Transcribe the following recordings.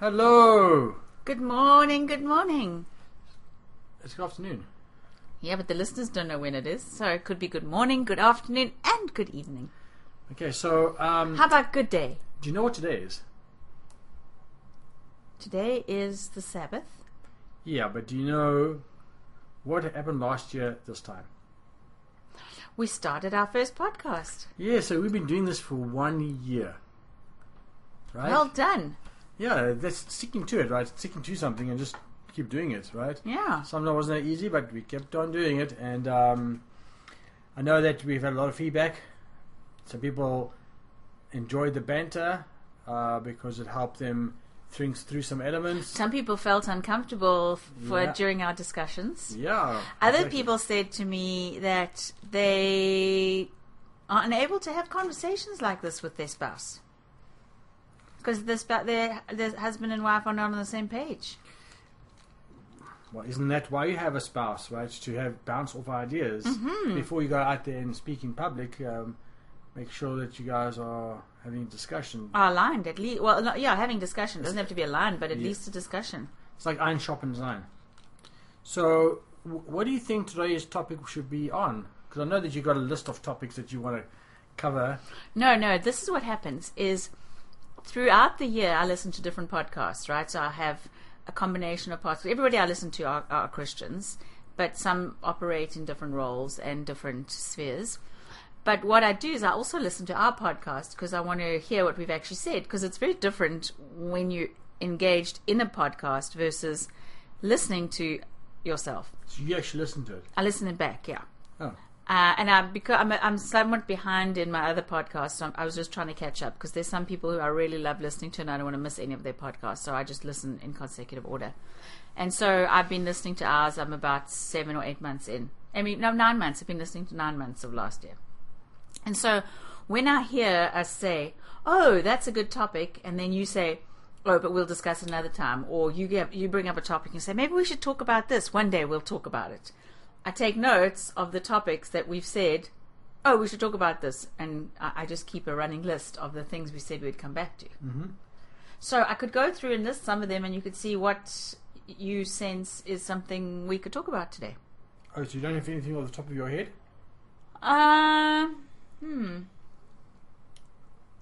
Hello. Good morning, good morning. It's good afternoon. Yeah, but the listeners don't know when it is, so it could be good morning, good afternoon, and good evening. Okay, so um, How about good day? do you know what today is? Today is the Sabbath. Yeah, but do you know what happened last year this time? We started our first podcast. Yeah, so we've been doing this for one year. Right? Well done. Yeah, that's sticking to it, right? Sticking to something and just keep doing it, right? Yeah. Sometimes it wasn't that easy, but we kept on doing it, and um, I know that we've had a lot of feedback. Some people enjoyed the banter uh, because it helped them think through some elements. Some people felt uncomfortable for Yeah. during our discussions. Yeah. Other exactly. people said to me that they are unable to have conversations like this with their spouse because the sp- their, their husband and wife are not on the same page. Well, isn't that why you have a spouse, right? To have bounce off ideas before you go out there and speak in public. Um, make sure that you guys are having a discussion. Are aligned at least. Well, no, yeah, having discussion doesn't have to be aligned, but at Yeah. least a discussion. It's like iron sharpens iron. So, w- what do you think today's topic should be on? Because I know that you've got a list of topics that you want to cover. No, no. This is what happens: is throughout the year I listen to different podcasts, right? So I have a combination of podcasts. Everybody I listen to are, are Christians, but some operate in different roles and different spheres. But what I do is I also listen to our podcast because I want to hear what we've actually said because it's very different when you're engaged in a podcast versus listening to yourself. So you actually listen to it. I listen it back, yeah. Oh, Uh, and I, because I'm, I'm somewhat behind in my other podcasts, so I was just trying to catch up because there's some people who I really love listening to, and I don't want to miss any of their podcasts, so I just listen in consecutive order. And so I've been listening to ours. I'm about seven or eight months in. I mean, no, nine months. I've been listening to nine months of last year. And so when I hear us say, "Oh, that's a good topic," and then you say, "Oh, but we'll discuss another time," or you get you bring up a topic and say, "Maybe we should talk about this one day. We'll talk about it." I take notes of the topics that we've said. Oh, we should talk about this, and I, I just keep a running list of the things we said we'd come back to. hmm So I could go through and list some of them, and you could see what you sense is something we could talk about today. oh, so you don't have anything off the top of your head? Uh, hmm.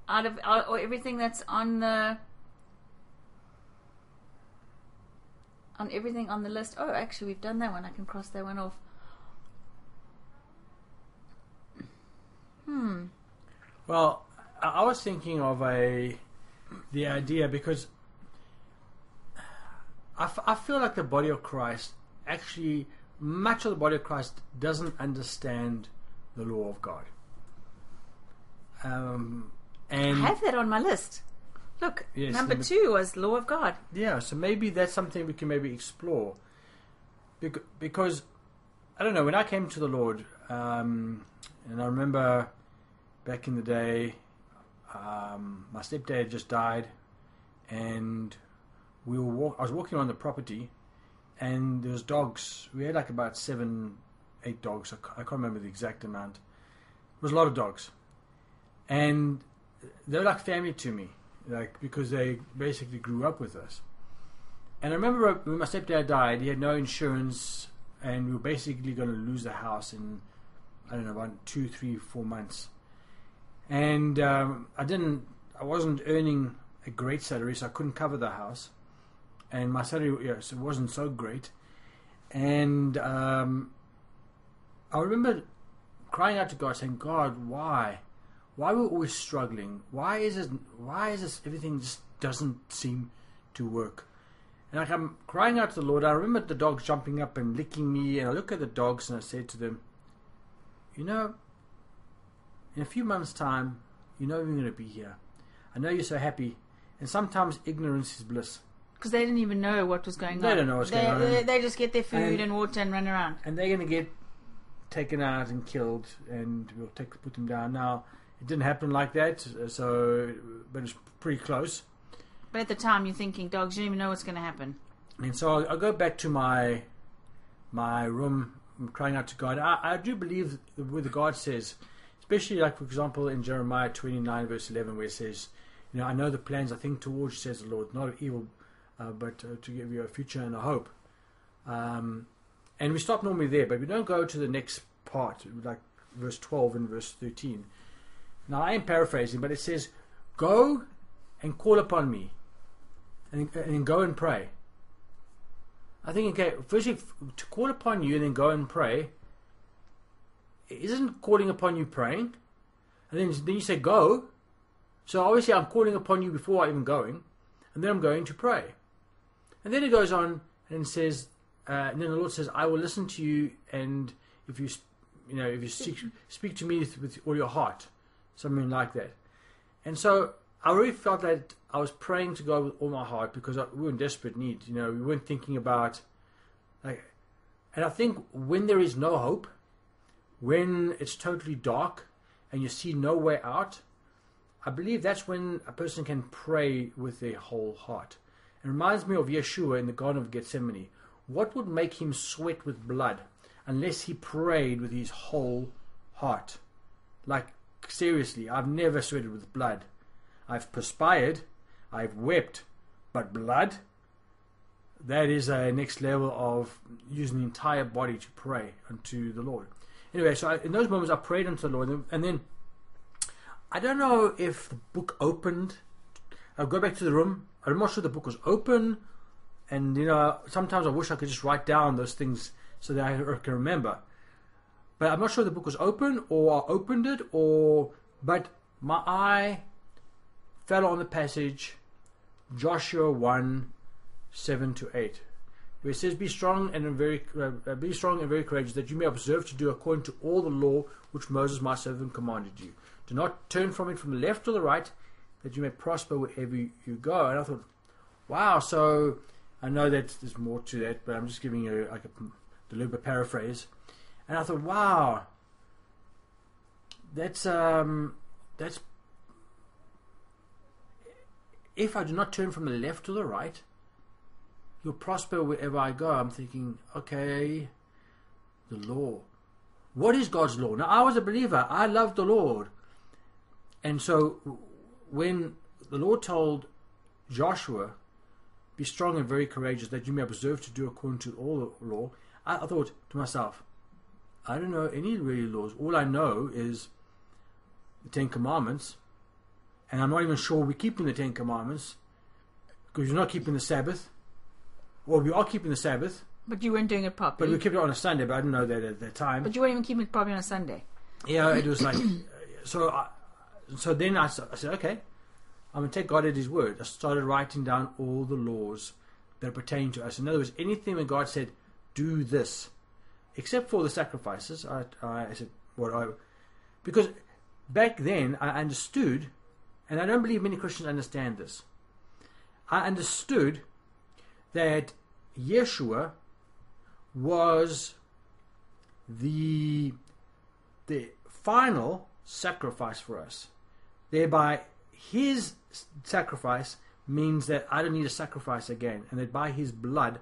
Out of out, or everything that's on the on everything on the list. Oh, actually, we've done that one. I can cross that one off. Hmm. Well, I was thinking of a the idea because I, f- I feel like the body of Christ actually much of the body of Christ doesn't understand the law of God. Um, and I have that on my list. Look, Yes, number number- two was law of God. yeah, so maybe that's something we can maybe explore. Bec- Because I don't know when I came to the Lord, um, and I remember back in the day, um, my stepdad just died, and we were walk- I was walking on the property, and there was dogs. We had like about seven, eight dogs. I can't remember the exact amount. It was a lot of dogs, and they were like family to me, like because they basically grew up with us. And I remember when my stepdad died, he had no insurance, and we were basically going to lose the house in I don't know about two, three, four months. And um, I didn't, I wasn't earning a great salary, so I couldn't cover the house, and my salary yes, it wasn't so great. And um, I remember crying out to God, saying, "God, why? Why we're always struggling? Why is it? Why is this? Everything just doesn't seem to work." And like I'm crying out to the Lord, I remember the dogs jumping up and licking me, and I look at the dogs and I said to them, "You know, in a few months' time, you know you're going to be here. I know you're so happy, and sometimes ignorance is bliss." Because they didn't even know what was going They on. They don't know what's they, going on. They, they just get their food And- and, water and run around. and they're going to get taken out and killed, and we'll take put them down. Now, it didn't happen like that, so but it's pretty close. But at the time, you're thinking, dogs, you don't even know what's going to happen. And so I, I go back to my my room, I'm crying out to God. I, I do believe the God says, especially like for example in Jeremiah 29 verse 11, where it says, "You know, I know the plans I think towards," says the Lord, not of evil, uh, but uh, to give you a future and a hope. Um, and we stop normally there, but we don't go to the next part, like verse 12 and verse 13. Now, I am paraphrasing, but it says, Go and call upon me, and, and go and pray. I think, okay, firstly, to call upon you and then go and pray, isn't calling upon you praying? And then, then you say, Go. So obviously, I'm calling upon you before I'm even going, and then I'm going to pray. And then it goes on and says, uh, and then the Lord says, "I will listen to you, and if you, you know, if you speak, speak to me with, with all your heart, something like that." And so I really felt that I was praying to God with all my heart because we were in desperate need. You know, we weren't thinking about like, and I think when there is no hope, when it's totally dark and you see no way out, I believe that's when a person can pray with their whole heart. It reminds me of Yeshua in the Garden of Gethsemane. What would make him sweat with blood unless he prayed with his whole heart? Like, seriously, I've never sweated with blood. I've perspired, I've wept, but blood? That is a next level of using the entire body to pray unto the Lord. Anyway, so I, in those moments I prayed unto the Lord, and then I don't know if the book opened. I'll go back to the room. I'm not sure the book was open, and you know sometimes I wish I could just write down those things so that I can remember. But I'm not sure the book was open or I opened it or. But my eye fell on the passage Joshua one seven to eight. Where it says, "Be strong and very, uh, be strong and very courageous, that you may observe to do according to all the law which Moses my servant commanded you. Do not turn from it from the left or the right, that you may prosper wherever you go. And I thought, wow, so I know that there's more to that, but I'm just giving you like a deliberate paraphrase. And I thought, wow, that's um, that's if I do not turn from the left to the right, you'll prosper wherever I go. I'm thinking, okay, the law. What is God's law? Now, I was a believer. I loved the Lord. And so when the Lord told Joshua, Be strong and very courageous, that you may observe to do according to all the law, I, I thought to myself, I don't know any really laws. All I know is the Ten Commandments, and I'm not even sure we're keeping the Ten Commandments because you're not keeping the Sabbath. Well, we are keeping the Sabbath, But you weren't doing it properly. but we kept it on a Sunday. But I didn't know that at the time. But you weren't even keeping it properly on a Sunday. Yeah, it was like so. I, so then I, I said, okay, I'm going to take God at His word. I started writing down all the laws that pertain to us. In other words, anything when God said, "Do this," except for the sacrifices, I, I said, "What I," because back then I understood, and I don't believe many Christians understand this. I understood that Yeshua was the the final sacrifice for us. Thereby, his sacrifice means that I don't need a sacrifice again, and that by his blood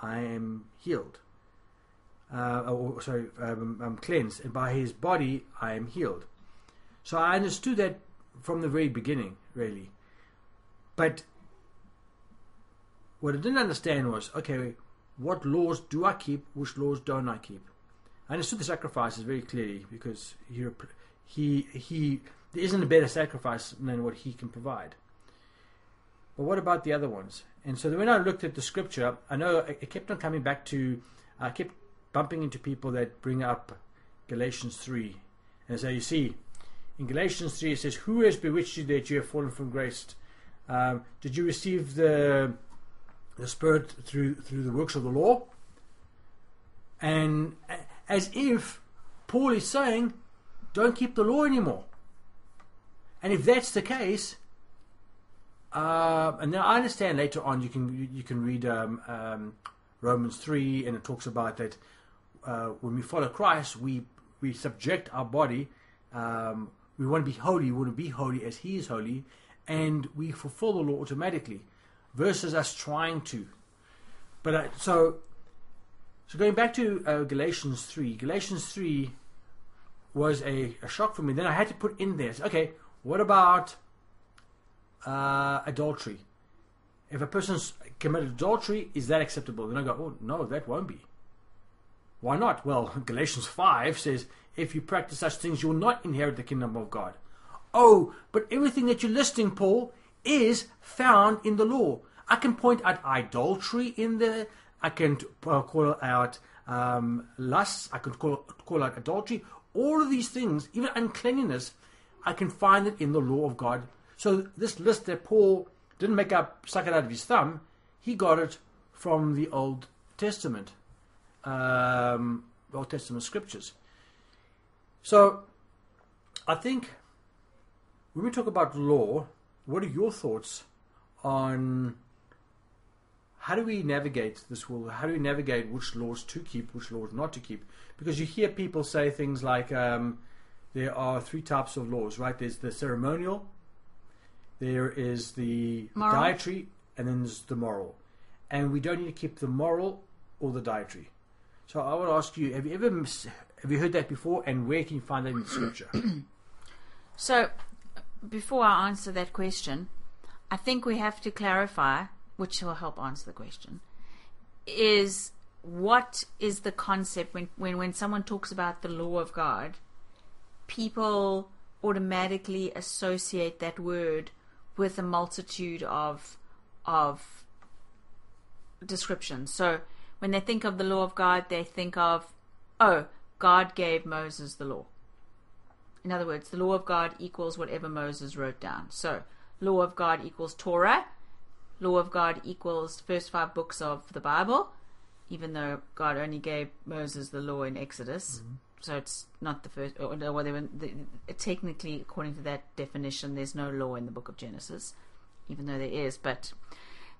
I am healed. Uh, or, sorry, um, I'm cleansed, and by his body I am healed. So I understood that from the very beginning, really. But what I didn't understand was okay, what laws do I keep, which laws don't I keep? I understood the sacrifices very clearly because he, he, he, there isn't a better sacrifice than what he can provide. But what about the other ones? And so when I looked at the scripture, I know it kept on coming back to, I kept bumping into people that bring up Galatians 3. And so you see, in Galatians 3 it says, Who has bewitched you that you have fallen from grace? Um, did you receive the the Spirit through through the works of the law? And as if Paul is saying, don't keep the law anymore. And if that's the case, uh, and now I understand later on you can you can read um, um, Romans three, and it talks about that uh, when we follow Christ, we we subject our body. Um, we want to be holy. We want to be holy as He is holy, and we fulfill the law automatically, versus us trying to. But uh, so so going back to uh, Galatians 3, Galatians 3 was a, a, shock for me. Then I had to put in there, okay, what about uh, adultery? If a person's committed adultery, is that acceptable? Then I go, oh, no, that won't be. Why not? Well, Galatians 5 says, if you practice such things, you'll not inherit the kingdom of God. Oh, but everything that you're listing, Paul, is found in the law. I can point out idolatry in there. I can uh, call out um, lust. I can call, call out adultery. All of these things, even uncleanliness, I can find it in the law of God. So this list that Paul didn't make up, suck it out of his thumb, he got it from the Old Testament, um, Old Testament scriptures. So I think when we talk about law, what are your thoughts on how do we navigate this world? How do we navigate which laws to keep, which laws not to keep? Because you hear people say things like um, there are three types of laws, right? There's the ceremonial, there is the Moral. dietary, and then there's the moral. And we don't need to keep the moral or the dietary. So I to ask you: Have you ever have you heard that before? And where can you find that in the Scripture? So, before I answer that question, I think we have to clarify, which will help answer the question, is what is the concept when, when, when someone talks about the law of God, people automatically associate that word with a multitude of of descriptions. So when they think of the law of God, they think of, oh, God gave Moses the law. In other words, the law of God equals whatever Moses wrote down. So, law of God equals Torah. Law of God equals first five books of the Bible, even though God only gave Moses the law in Exodus. Mm-hmm. So it's not the first, or whatever. The, technically, according to that definition, there's no law in the book of Genesis, even though there is. But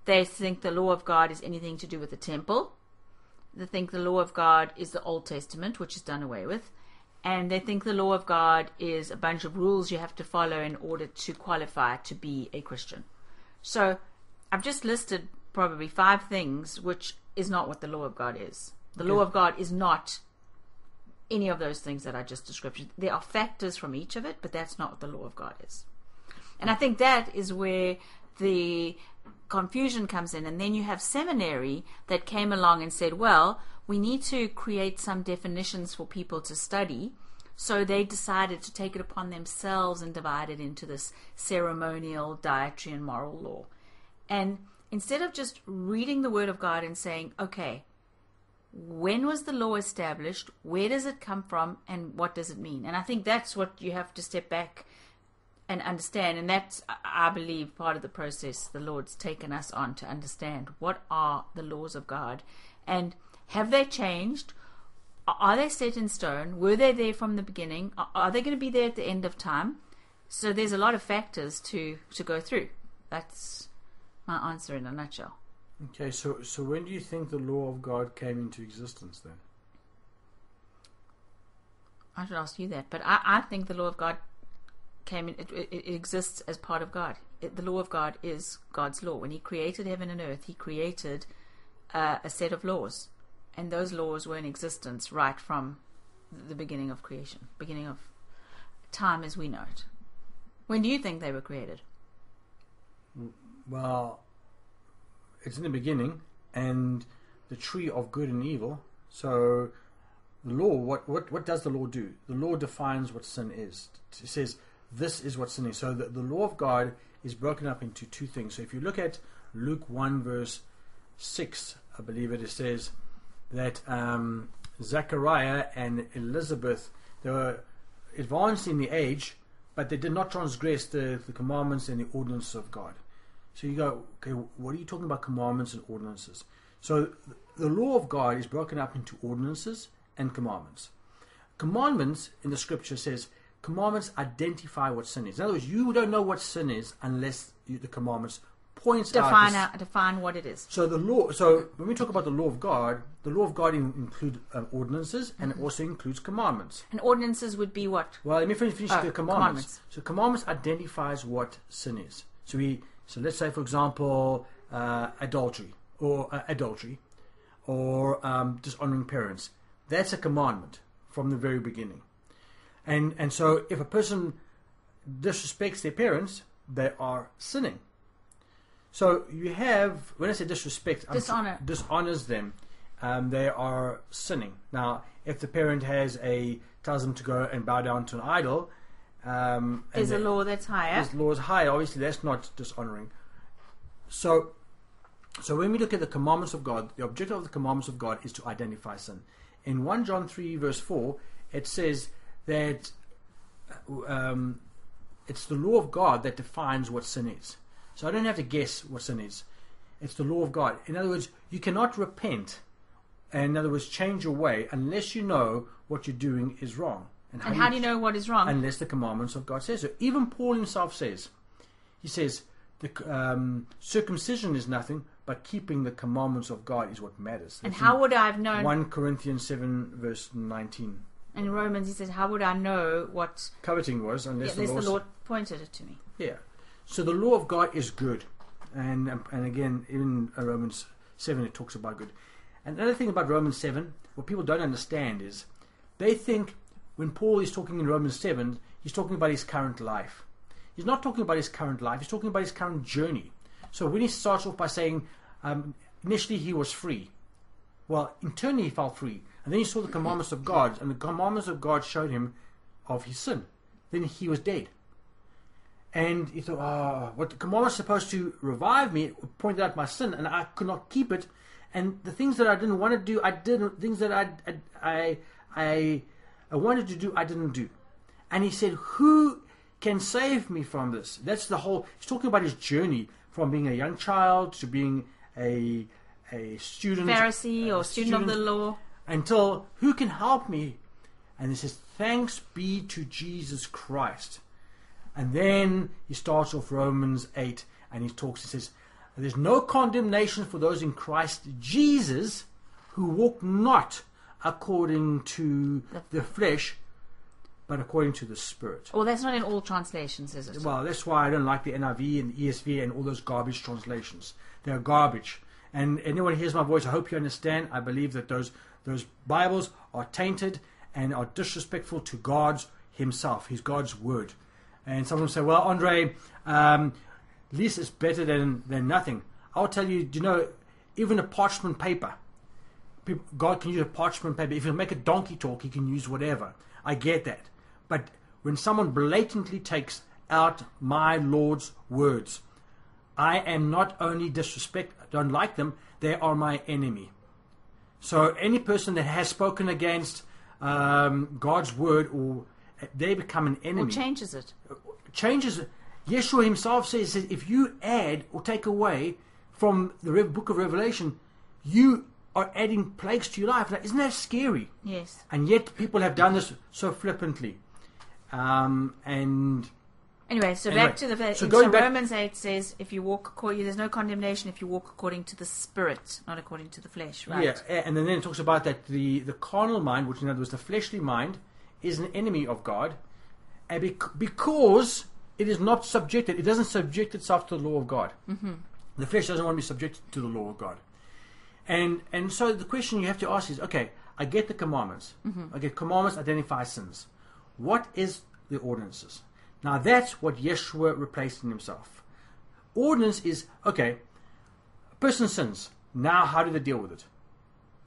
they think the law of God is anything to do with the temple. They think the law of God is the Old Testament, which is done away with and they think the law of God is a bunch of rules you have to follow in order to qualify to be a Christian. So I've just listed probably five things which is not what the law of God is. The law of God is not any of those things that I just described. There are factors from each of it, but that's not what the law of God is. And I think that is where the confusion comes in. And then you have seminary that came along and said, well, we need to create some definitions for people to study. So they decided to take it upon themselves and divide it into this ceremonial, dietary, and moral law. And instead of just reading the Word of God and saying, okay, when was the law established? Where does it come from? And what does it mean? And I think that's what you have to step back and understand. And that's, I believe, part of the process the Lord's taken us on to understand what are the laws of God and have they changed? Are- they set in stone? Were they there from the beginning? Are- Are they going to be there at the end of time? So there's a lot of factors to, to go through. That's my answer in a nutshell. Okay, so so when do you think the law of God came into existence then? I should ask you that, but I, I think the law of God came in. It, it, exists as part of God. It, the law of God is God's law. When He created heaven and earth, He created uh, a set of laws, and those laws were in existence right from the beginning of creation, beginning of time as we know it. When do you think they were created? Well, it's in the beginning, and the tree of good and evil. So, the law. What what what does the law do? The law defines what sin is. It says this is what sin is. So the, the law of God is broken up into two things. So if you look at Luke one verse six, I believe it, it says that um, Zechariah and Elizabeth they were advanced in the age, but they did not transgress the, the commandments and the ordinances of God. So you go, okay, what are you talking about commandments and ordinances? So the law of God is broken up into ordinances and commandments. Commandments in the scripture says commandments identify what sin is. In other words, you don't know what sin is unless you, the commandments points out. Define this- define what it is. so the law. So when we talk about the law of God, the law of God in, include um, ordinances and Mm-hmm. it also includes commandments. And ordinances would be what? Well, let me finish, finish Oh, the commandments. commandments. So commandments identifies what sin is. So we so let's say for example uh, adultery or uh, adultery or um, dishonoring parents. That's a commandment from the very beginning. And and so if a person disrespects their parents, they are sinning. So you have, when I say disrespect, I'm- dishonors them. Um, they are sinning. Now, if the parent has a tells them to go and bow down to an idol, um, There's a law that's higher. There's laws higher. Obviously, that's not dishonoring. So, so when we look at the commandments of God, the objective of the commandments of God is to identify sin. In 1 John 3, verse 4, it says that um, it's the law of God that defines what sin is. So I don't have to guess what sin is. It's the law of God. In other words, you cannot repent, and in other words, change your way, unless you know what you're doing is wrong. and how do you know what is wrong? unless the commandments of God says so. Even Paul himself says, he says, the um, circumcision is nothing, but keeping the commandments of God is what matters. and That's how would I have known? 1 Corinthians 7, verse 19. In Romans, he says, "How would I know what?" Coveting was, Yeah, unless unless the, the Lord pointed it to me. Yeah. So the law of God is good. And um, and again, in uh, Romans 7, it talks about good. And another thing about Romans 7, what people don't understand is they think when Paul is talking in Romans 7, he's talking about his current life. He's not talking about his current life, he's talking about his current journey. So when he starts off by saying, um, initially he was free, well, internally he felt free. And then he saw the commandments of God, and the commandments of God showed him of his sin. Then he was dead. And he thought, oh, what the command was supposed to revive me, pointed out my sin, and I could not keep it. And the things that I didn't want to do, I did. Things that I, I, I, I wanted to do, I didn't do. And he said, who can save me from this? That's the whole. He's talking about his journey from being a young child to being a a student, Pharisee a or student of the law. Until who can help me? And he says, Thanks be to Jesus Christ. And then he starts off Romans 8 and he talks, he says, There's no condemnation for those in Christ Jesus who walk not according to the flesh, but according to the Spirit. Well, that's not in all translations, is it? Well, that's why I don't like the NIV and the ESV and all those garbage translations. They're garbage. And anyone who hears my voice, I hope you understand. I believe that those those Bibles are tainted and are disrespectful to God's Himself, His God's Word. And someone will say, "Well, Andre, um, least is better than than nothing." I'll tell you, you know, even a parchment paper. God can use a parchment paper. If you make a donkey talk, He can use whatever. I get that. But when someone blatantly takes out my Lord's words, I am not only disrespect, I don't like them, they are my enemy. So any person that has spoken against um, God's word, or they become an Or enemy. changes it. Changes. it. Yeshua himself says that if you add or take away from the book of Revelation, you are adding plagues to your life. Now, isn't that scary? Yes. And yet people have done this so flippantly. Um, and Anyway, so Anyway, back to the so so, back- Romans eight says if you walk according, there's no condemnation if you walk according to the spirit, not according to the flesh. Right? Yeah, and then it talks about that the, the carnal mind, which in other words the fleshly mind, is an enemy of God, and bec- because it is not subjected, it doesn't subject itself to the law of God. Mm-hmm. The flesh doesn't want to be subjected to the law of God, and and so the question you have to ask is, okay, I get the commandments, I get commandments identify sins. What is the ordinances? Now that's what Yeshua replaced in himself. Ordinance is okay. A person sins. Now, how do they deal with it?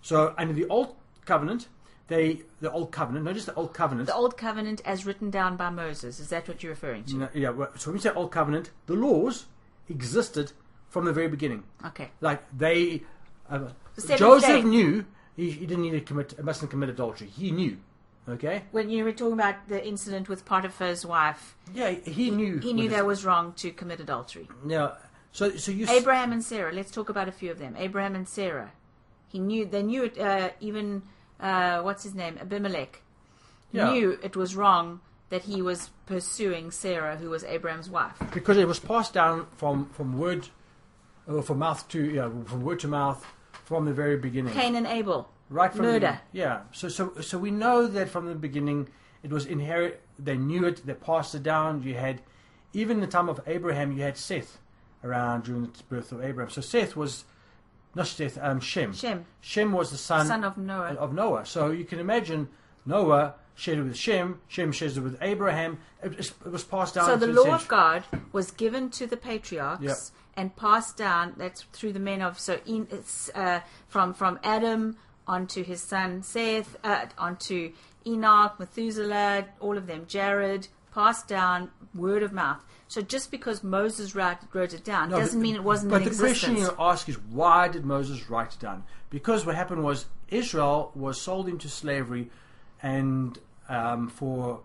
So, under the old covenant, they the old covenant. Notice the old covenant. The old covenant as written down by Moses. Is that what you're referring to? No, yeah. well, So when we say old covenant, the laws existed from the very beginning. Okay. Like they, uh, Joseph day. knew he, he didn't need to commit, mustn't commit adultery. He knew. Okay. When you were talking about the incident with Potiphar's wife, Yeah, he knew. he knew that was wrong to commit adultery. Yeah. So, so you. Abraham and Sarah. Let's talk about a few of them. Abraham and Sarah. He knew. They knew it. Uh, even uh, what's his name? Abimelech Yeah. knew it was wrong that he was pursuing Sarah, who was Abraham's wife. because it was passed down from from word, uh, from mouth to yeah, from word to mouth from the very beginning. Cain and Abel. Right from Murder. The, beginning. yeah. So so so we know that from the beginning it was inherit. They knew it. They passed it down. You had even in the time of Abraham, you had Seth around during the birth of Abraham. So Seth was not Seth, um, Shem. Shem, Shem was the son, son of Noah. of Noah. So you can imagine Noah shared it with Shem. Shem shares it with Abraham. It, it was passed down. So the law of God was given to the patriarchs Yep. and passed down. That's through the men of so in, it's uh, from from Adam onto his son Seth, uh, onto Enoch, Methuselah, all of them, Jared, passed down word of mouth. So just because Moses wrote, wrote it down No, doesn't but- mean it wasn't But the question existence. you ask is why did Moses write it down? Because what happened was Israel was sold into slavery, and um, for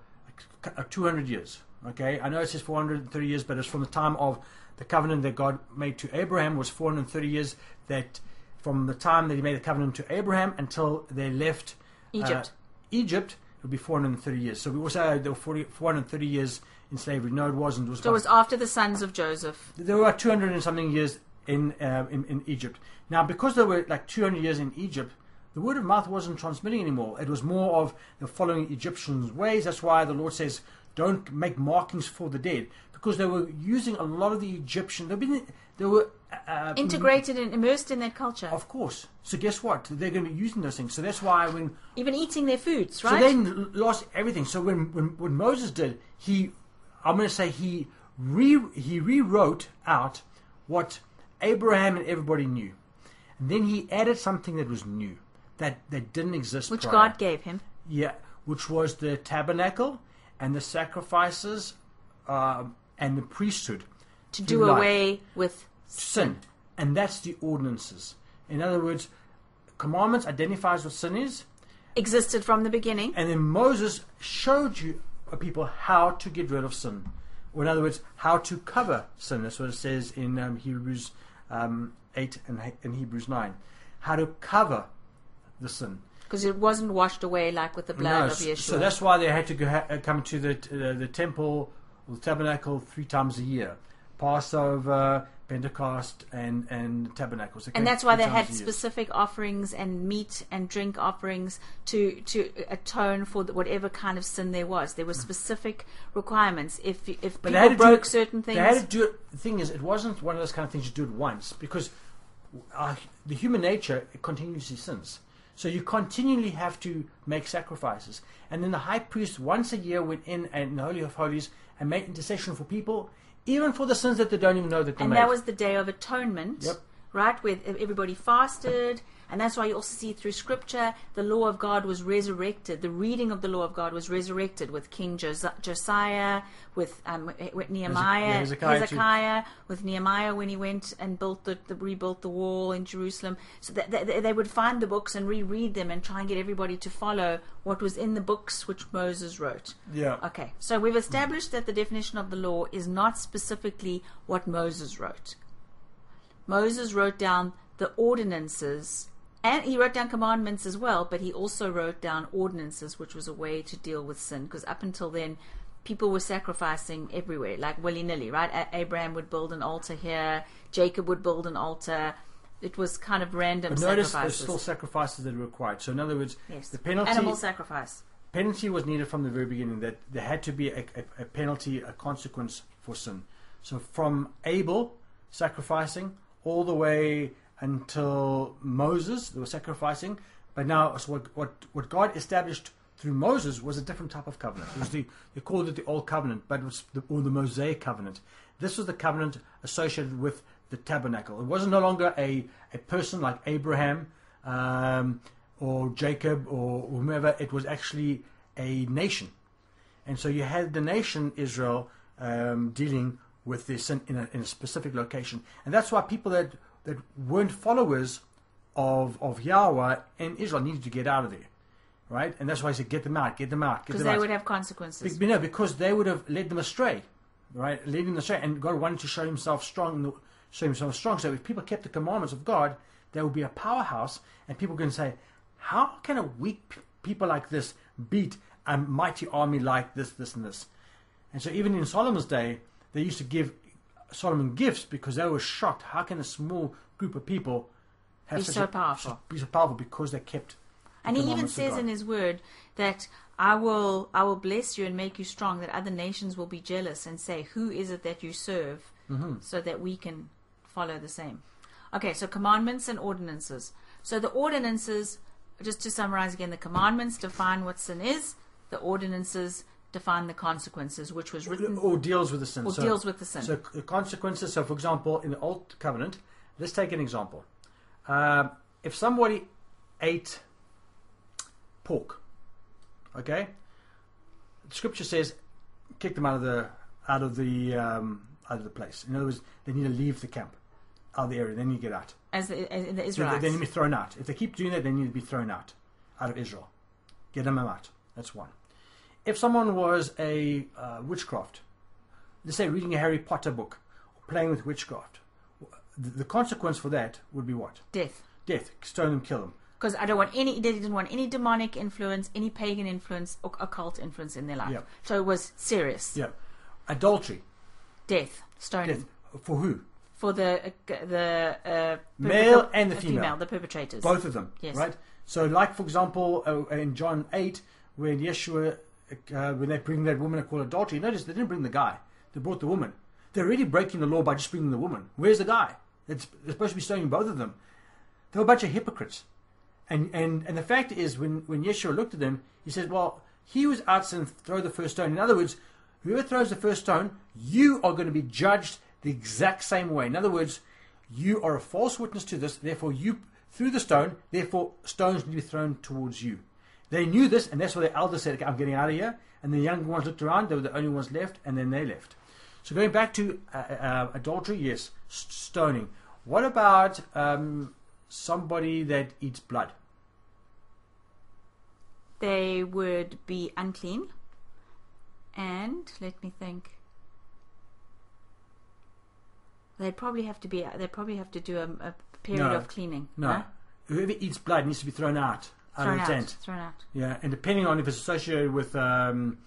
uh, 200 years. Okay, I know it says 430 years, but it's from the time of the covenant that God made to Abraham was 430 years. That from the time that He made the covenant to Abraham until they left uh, Egypt. Egypt, it would be 430 years. So we also had there were 40, 430 years in slavery. No, it wasn't. It was so it was after the sons of Joseph. there were 200 and something years in, uh, in in Egypt. Now, because there were like 200 years in Egypt, the word of mouth wasn't transmitting anymore. It was more of the following Egyptians' ways. That's why the Lord says, "Don't make markings for the dead," because they were using a lot of the Egyptian. They've been they were uh, Integrated and immersed in that culture. Of course. So guess what? They're going to be using those things. So that's why when Even eating their foods, right? so then lost everything. So when, when, when Moses did, he, I'm going to say he re, he rewrote out what Abraham and everybody knew. And then he added something that was new, that, that didn't exist which prior. God gave him. Yeah, which was the tabernacle and the sacrifices um, and the priesthood. to do life. away with Sin. And that's the ordinances. In other words, commandments identifies what sin is, existed from the beginning. And then Moses showed you uh, people how to get rid of sin. Or in other words, how to cover sin. That's what it says in um, Hebrews um, 8 and, and Hebrews 9. How to cover the sin. Because it wasn't washed away like with the blood No, of Yeshua. so that's why they had to go ha- uh, come to the, uh, the temple or the tabernacle three times a year. Passover, Pentecost, and, and tabernacles. They and that's why they had times a year. specific offerings and meat and drink offerings to to atone for the, whatever kind of sin there was. There were specific requirements. If if. But people they had to do broke certain things, They had to do it. The thing is, it wasn't one of those kind of things you do it once because uh, the human nature continuously sins. So you continually have to make sacrifices. And then the high priest once a year went in and the Holy of Holies and made intercession for people, even for the sins that they don't even know that they and made. that was the day of atonement, Yep. right? Where everybody fasted, and that's why you also see through Scripture the law of God was resurrected. The reading of the law of God was resurrected with King Jos- Josiah, with, um, with Nehemiah, Hezekiah Hezekiah, with Nehemiah when he went and built the, the rebuilt the wall in Jerusalem. So that they, they would find the books and reread them and try and get everybody to follow what was in the books which Moses wrote. yeah. Okay, so we've established that the definition of the law is not specifically what Moses wrote. Moses wrote down the ordinances, and he wrote down commandments as well, but he also wrote down ordinances, which was a way to deal with sin. Because up until then, people were sacrificing everywhere, like willy nilly, right? A- Abraham would build an altar here, Jacob would build an altar. It was kind of random But notice there's still sacrifices that are required. So in other words, yes. the penalty Animal sacrifice. penalty was needed from the very beginning that there had to be a, a, a penalty, a consequence for sin. So from Abel sacrificing all the way until Moses, they were sacrificing. But now, so what, what, what God established through Moses was a different type of covenant. It was the, they called it the Old Covenant, but it was the, or the Mosaic Covenant. This was the covenant associated with the tabernacle. It wasn't no longer a, a person like Abraham um, or Jacob or whomever. It was actually a nation. And so you had the nation Israel um, dealing with this sin in a, in a specific location. And that's why people that, that weren't followers of, of Yahweh in Israel needed to get out of there. Right? And that's why he said, get them out, get them out, get Because they out. would have consequences. Be- no, because they would have led them astray, right? Leading them astray, and God wanted to show Himself strong, show Himself strong. So if people kept the commandments of God, there would be a powerhouse, and people can say, "How can a weak p- people like this beat a mighty army like this, this, and this?" And so even in Solomon's day, they used to give Solomon gifts because they were shocked. How can a small group of people have Be so a, powerful? Be so powerful because they kept. And he even says in his word that I will I will bless you and make you strong, that other nations will be jealous and say, Who is it that you serve? Mm-hmm. So that we can follow the same. Okay, so commandments and ordinances. So the ordinances, just to summarize again, the commandments define what sin is, the ordinances define the consequences, which was written or deals with the sin. or so, deals with the sin. so c- consequences. So, for example, in the Old Covenant, let's take an example. Um, if somebody ate pork, okay, the Scripture says, kick them out of the out of the um, out of the place. In other words, they need to leave the camp, out of the area. They need to get out. as the, as the So they, Israelites. they need to be thrown out. If they keep doing that, they need to be thrown out, out of Israel. Get them out. That's one. If someone was a uh, witchcraft, let's say reading a Harry Potter book, or playing with witchcraft, the, the consequence for that would be what? Death. Death. Stone them, kill them. Because I don't want any, they didn't want any demonic influence, any pagan influence, or occult influence in their life. Yeah. So it was serious. Yeah. Adultery. Death, stoning Death. For who? for the uh, the uh, Male and the uh, female. the perpetrators. Both of them. Yes. Right? So, like, for example, uh, in John 8, when Yeshua, uh, when they bring that woman and call adultery, notice they didn't bring the guy, they brought the woman. They're already breaking the law by just bringing the woman. Where's the guy? It's, they're supposed to be stoning both of them. They're a bunch of hypocrites. And, and, and the fact is, when, when Yeshua looked at them, he said, Well, he was out sin, throw the first stone. In other words, whoever throws the first stone, you are going to be judged the exact same way. In other words, you are a false witness to this, therefore you threw the stone, therefore stones need to be thrown towards you. They knew this, and that's why the elders said, okay, I'm getting out of here. And the younger ones looked around, they were the only ones left, and then they left. So going back to uh, uh, adultery, yes, stoning. What about um, somebody that eats blood? They would be unclean. And let me think. They'd probably have to be. They'd probably have to do a, a period No. of cleaning. No. huh? Whoever eats blood needs to be thrown out, thrown the out. Thrown out. Yeah, and depending on if it's associated with um,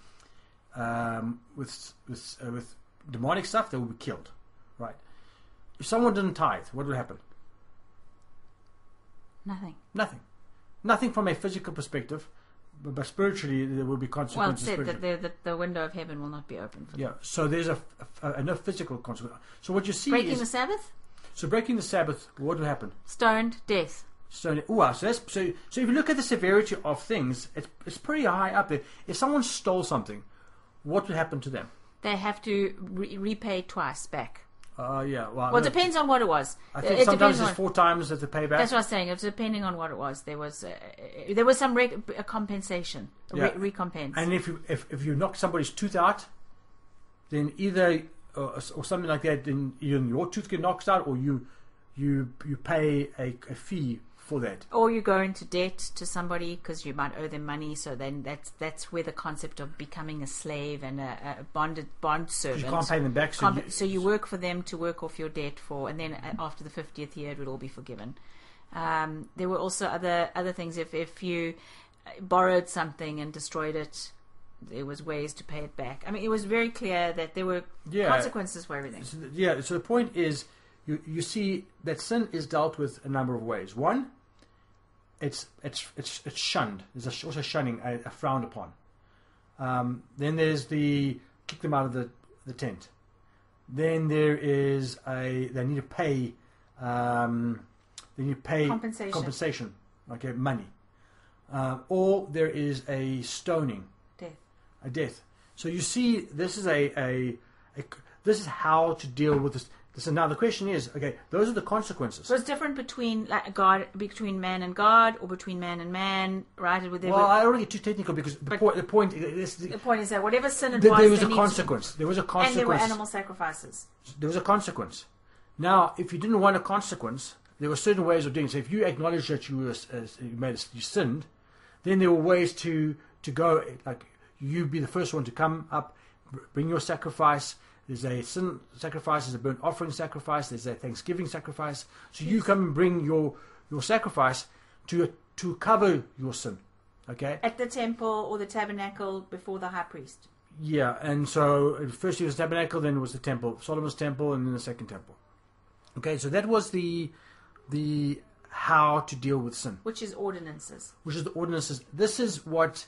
um, with with, uh, with demonic stuff, they will be killed. Right. If someone didn't tithe, what will happen? Nothing. Nothing. Nothing from a physical perspective, but, but spiritually there will be consequences. Well, said that the, the, window of heaven will not be open for them. yeah. So there's a, a, a no physical consequence. So what you see Breaking is the Sabbath, so breaking the Sabbath. What will happen? stoned, death. So, wow, so, that's, so, so if you look at the severity of things, it's, it's pretty high up there. If someone stole something, what would happen to them? They have to re- repay twice back. Uh, yeah, well, Well, it depends on what it was. I think depends sometimes on it's four times that the payback. That's what I was saying. It's depending on what it was. There was uh, there was some rec- a compensation, a Yeah. re- recompense. And if you if, if you knock somebody's tooth out, then either uh, or something like that, then either your tooth gets knocked out, or you you you pay a, a fee for that. or you go into debt to somebody because you might owe them money. So then that's that's where the concept of becoming a slave and a, a bonded bond servant. You can't pay them back, so you, so you work for them to work off your debt for, and then uh, after the fiftieth year, it would all be forgiven. Um, there were also other other things. If if you borrowed something and destroyed it, there was ways to pay it back. I mean, it was very clear that there were yeah. consequences for everything. So, th- yeah. So the point is, you you see that sin is dealt with a number of ways. One, it's it's it's it's shunned. There's a, also shunning, a, a frowned upon. Um, then there's the kick them out of the the tent. Then there is a they need to pay. Um, they need to pay Compensation. compensation, okay, money. Um, or there is a stoning Death. a death. So you see, this is a, a, a this is how to deal with this. So now the question is, okay, those are the consequences. So it's different between like God, between man and God, or between man and man, right? With well, I don't want to get too technical because the, point, the point is, the point is that whatever sin it there, was, there was a consequence. There was a consequence, and there were animal sacrifices. There was a consequence. Now, if you didn't want a consequence, there were certain ways of doing it. So if you acknowledged that you were uh, you made a, you sinned, then there were ways to to go like you be the first one to come up, bring your sacrifice. There's a sin sacrifice, there's a burnt offering sacrifice, there's a Thanksgiving sacrifice. So you come and bring your your sacrifice to to cover your sin. Okay. At the temple or the tabernacle before the high priest. Yeah, and so first it was the tabernacle, then it was the temple, Solomon's temple, and then the second temple. Okay, so that was the the how to deal with sin, Which is ordinances. which is the ordinances. This is what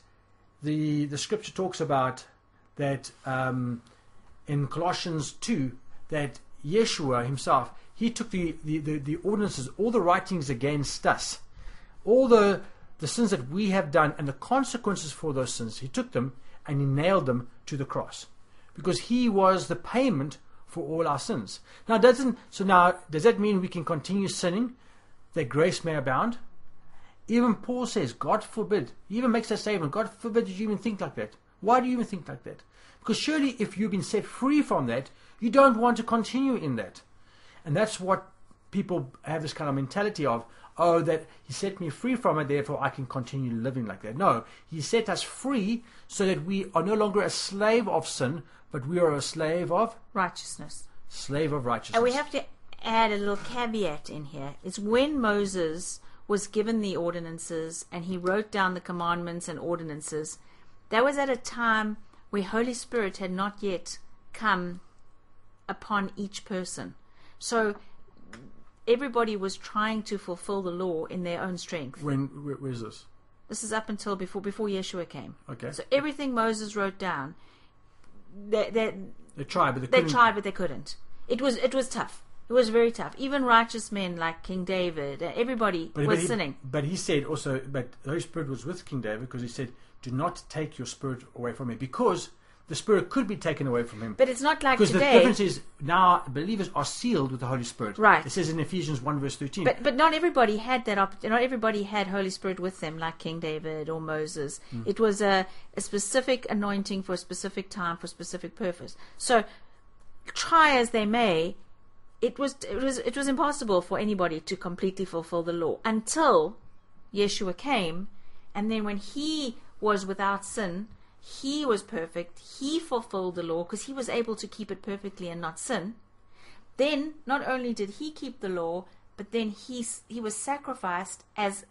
the the scripture talks about that um, in Colossians two that Yeshua himself he took the, the, the, the ordinances, all the writings against us, all the the sins that we have done and the consequences for those sins. He took them and he nailed them to the cross because he was the payment for all our sins. Now, doesn't so now does that mean we can continue sinning that grace may abound? Even Paul says, God forbid. He even makes that statement, God forbid you even think like that. Why do you even think like that? Because surely if you've been set free from that, you don't want to continue in that. And that's what people have this kind of mentality of, oh, that he set me free from it, therefore I can continue living like that. No, he set us free so that we are no longer a slave of sin, but we are a slave of Righteousness. slave of righteousness. And we have to add a little caveat in here. It's when Moses was given the ordinances and he wrote down the commandments and ordinances, that was at a time where Holy Spirit had not yet come upon each person. So everybody was trying to fulfill the law in their own strength. when where, where's this? This is up until before before Yeshua came. Okay. So everything Moses wrote down, they, they, They tried, but they, they couldn't. tried, but they couldn't. It was it was tough. It was very tough. Even righteous men like King David, everybody But, was but he, sinning. But he said also, but the Holy Spirit was with King David because he said, "Do not take your spirit away from me," because the spirit could be taken away from him. But it's not like Because the difference is now believers are sealed with the Holy Spirit. Right. It says in Ephesians one verse thirteen. But but not everybody had that. Opp- not everybody had Holy Spirit with them, like King David or Moses. Hmm. It was a, a specific anointing for a specific time for a specific purpose. So, try as they may, it was it was it was impossible for anybody to completely fulfill the law until Yeshua came, and then when he was without sin, he was perfect. He fulfilled the law because he was able to keep it perfectly and not sin. Then not only did he keep the law, but then he he was sacrificed as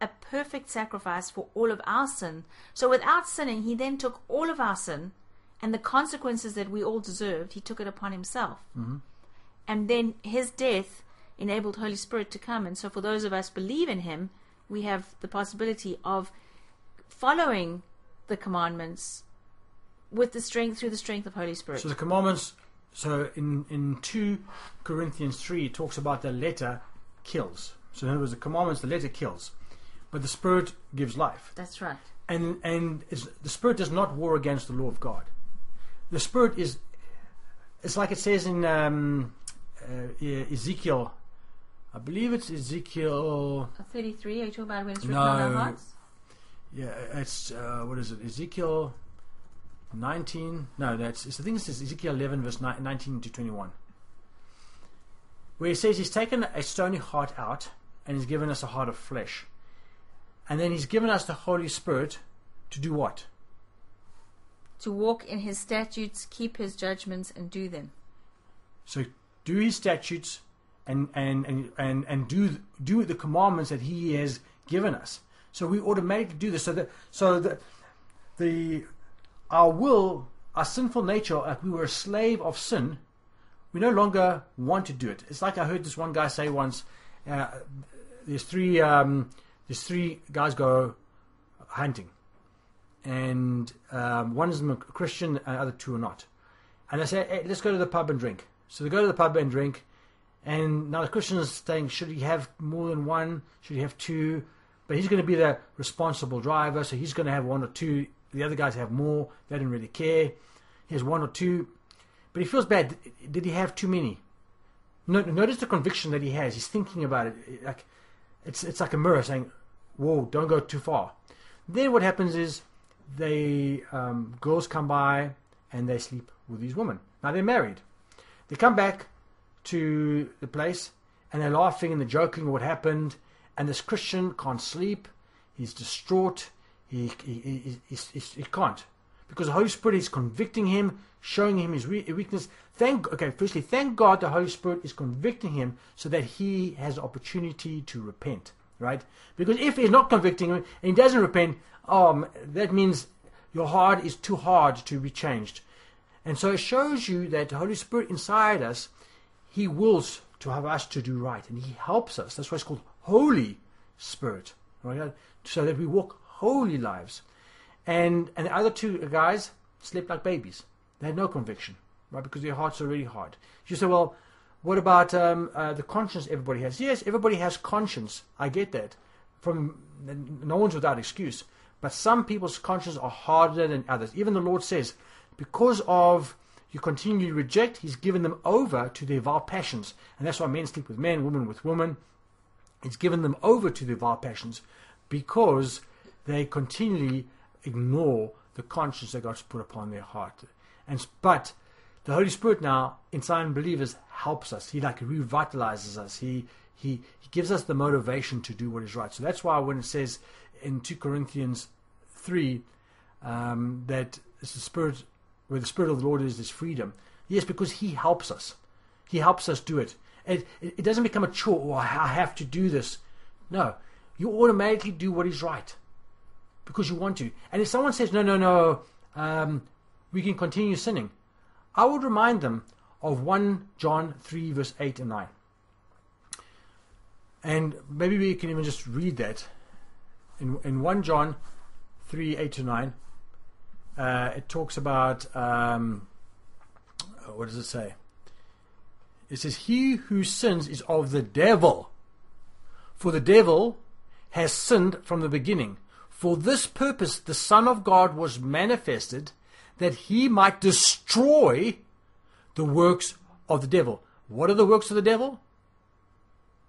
a perfect sacrifice for all of our sin. So without sinning, he then took all of our sin and the consequences that we all deserved. He took it upon himself, mm-hmm. and then his death enabled Holy Spirit to come. And so for those of us believe in him, we have the possibility of following the commandments with the strength through the strength of Holy Spirit. So the commandments. So in in two Corinthians three it talks about the letter kills. So in other words, the commandments, the letter kills, but the spirit gives life. That's right. And and it's, the spirit does not war against the law of God. The spirit is. It's like it says in um, uh, Ezekiel. I believe it's Ezekiel. 33, are you talking about when it's written No. on our hearts? Yeah, it's uh, what is it? Ezekiel 19. No, that's it's, I think it says Ezekiel 11 verse ni- 19 to 21, where he says he's taken a stony heart out and he's given us a heart of flesh, and then he's given us the Holy Spirit to do what? To walk in his statutes, keep his judgments, and do them. So do his statutes and and and and, and do do the commandments that he has given us. So we automatically do this. So that so the the our will, our sinful nature, like we were a slave of sin, we no longer want to do it. It's like I heard this one guy say once. Uh, there's three um, there's three guys go hunting, and um, one is a Christian, and the other two are not. And they say, hey, let's go to the pub and drink. So they go to the pub and drink, and now the Christian is saying, should he have more than one? Should he have two? But he's going to be the responsible driver, so he's going to have one or two. The other guys have more. They don't really care. He has one or two, but he feels bad. Did he have too many? Notice the conviction that he has. He's thinking about it. Like it's it's like a mirror saying, "Whoa, don't go too far." Then what happens is they um, girls come by and they sleep with these women. Now they're married. They come back to the place and they're laughing and they're joking what happened. And this Christian can't sleep. He's distraught. He he, he, he, he, can't because the Holy Spirit is convicting him, showing him his weakness. Thank okay. Firstly, thank God the Holy Spirit is convicting him so that he has opportunity to repent. Right? Because if he's not convicting him and he doesn't repent, um, that means your heart is too hard to be changed. And so it shows you that the Holy Spirit inside us, He wills to have us to do right, and He helps us. That's why it's called Holy Spirit, right? So that we walk holy lives. And and the other two guys slept like babies. They had no conviction, right? Because their hearts are really hard. You say, well, what about um, uh, the conscience everybody has? Yes, everybody has conscience. I get that. from no one's without excuse, but some people's consciences are harder than others. Even the Lord says, because of you continually reject, He's given them over to their vile passions. And that's why men sleep with men, women with women. He's given them over to their vile passions because they continually ignore the conscience that God's put upon their heart. And but the Holy Spirit now in inside believers helps us. He like revitalizes us. He he he gives us the motivation to do what is right. So that's why when it says in two Corinthians three um, that it's the Spirit where the Spirit of the Lord is, there's freedom. Yes, because He helps us. He helps us do it. It, it, doesn't become a chore. Oh, I have to do this. No, you automatically do what is right because you want to. And if someone says, no, no, no, um, we can continue sinning, I would remind them of 1 John 3, verse 8 and 9. And maybe we can even just read that. In, in 1 John 3, 8 to 9, uh, it talks about, um, what does it say? It says, He who sins is of the devil. For the devil has sinned from the beginning. For this purpose the Son of God was manifested that he might destroy the works of the devil. What are the works of the devil?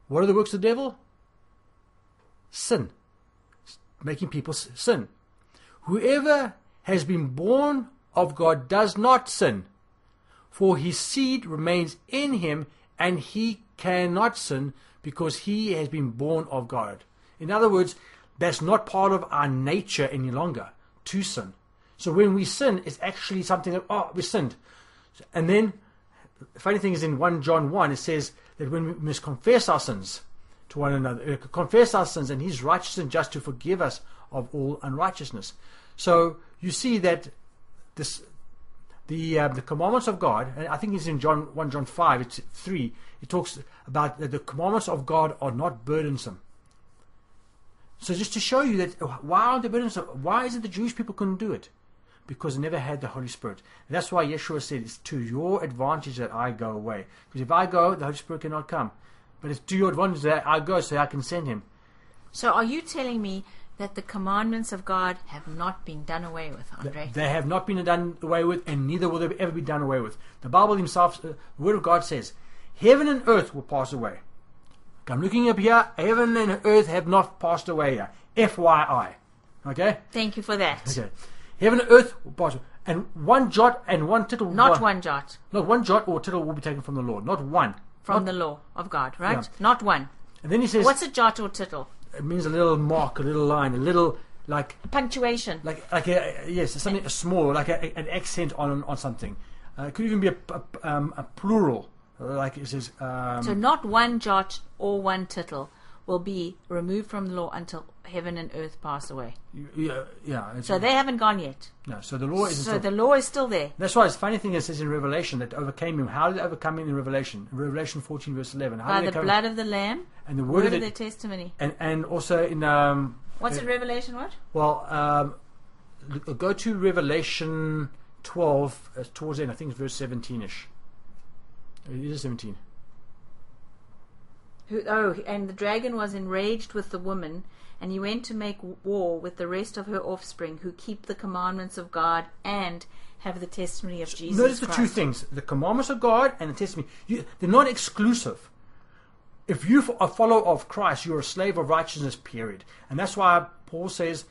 What are the works of the devil? Sin. Making people sin. Whoever has been born of God does not sin, for his seed remains in him, and he cannot sin because he has been born of God. In other words, that's not part of our nature any longer to sin. So when we sin, it's actually something that, oh, we sinned. And then, the funny thing is in 1 John 1, it says that when we must confess our sins to one another, uh, confess our sins, and He's righteous and just to forgive us of all unrighteousness. So you see that this, the uh, the commandments of God, and I think it's in John 1 John 5, it's 3, it talks about that the commandments of God are not burdensome. So just to show you that why aren't they burdensome? Why is it the Jewish people couldn't do it? Because they never had the Holy Spirit. That's why Yeshua said it's to your advantage that I go away. Because if I go, the Holy Spirit cannot come. But it's to your advantage that I go so I can send him. So are you telling me that the commandments of God have not been done away with, Andre? They have not been done away with, and neither will they ever be done away with. The Bible Himself, uh, the Word of God says, Heaven and earth will pass away. I'm looking up here. Heaven and earth have not passed away here. FYI. Okay? Thank you for that. Okay. Heaven and earth will pass away. And one jot and one tittle. Not one jot. Not one jot or tittle will be taken from the Lord. Not one. From Not- the law of God, right? Yeah. Not one. And then he says, What's a jot or tittle? It means a little mark, a little line, a little, like, Punctuation. like, like a, yes, something small, like a, an accent on, on something. Uh, it could even be a, a, um, a plural. Like it says, um, So not one jot or one tittle will be removed from the law until heaven and earth pass away. yeah, yeah. So they haven't gone yet. no, so the law is So the law is still there. That's why it's funny thing it says in Revelation that overcame him. How did they overcome him in Revelation? Revelation 14 verse 11. How By the come? blood of the Lamb, and the word word of of their testimony. and and also in um What's uh, in Revelation? What? well um go to Revelation 12 uh, towards the end. I think it's verse 17ish. It is 17. Who, oh, and the dragon was enraged with the woman, and he went to make war with the rest of her offspring, who keep the commandments of God and have the testimony of Jesus Notice the two things: the commandments of God and the testimony. You, they're not exclusive. If you're a follower of Christ, you're a slave of righteousness. Period. And that's why Paul says,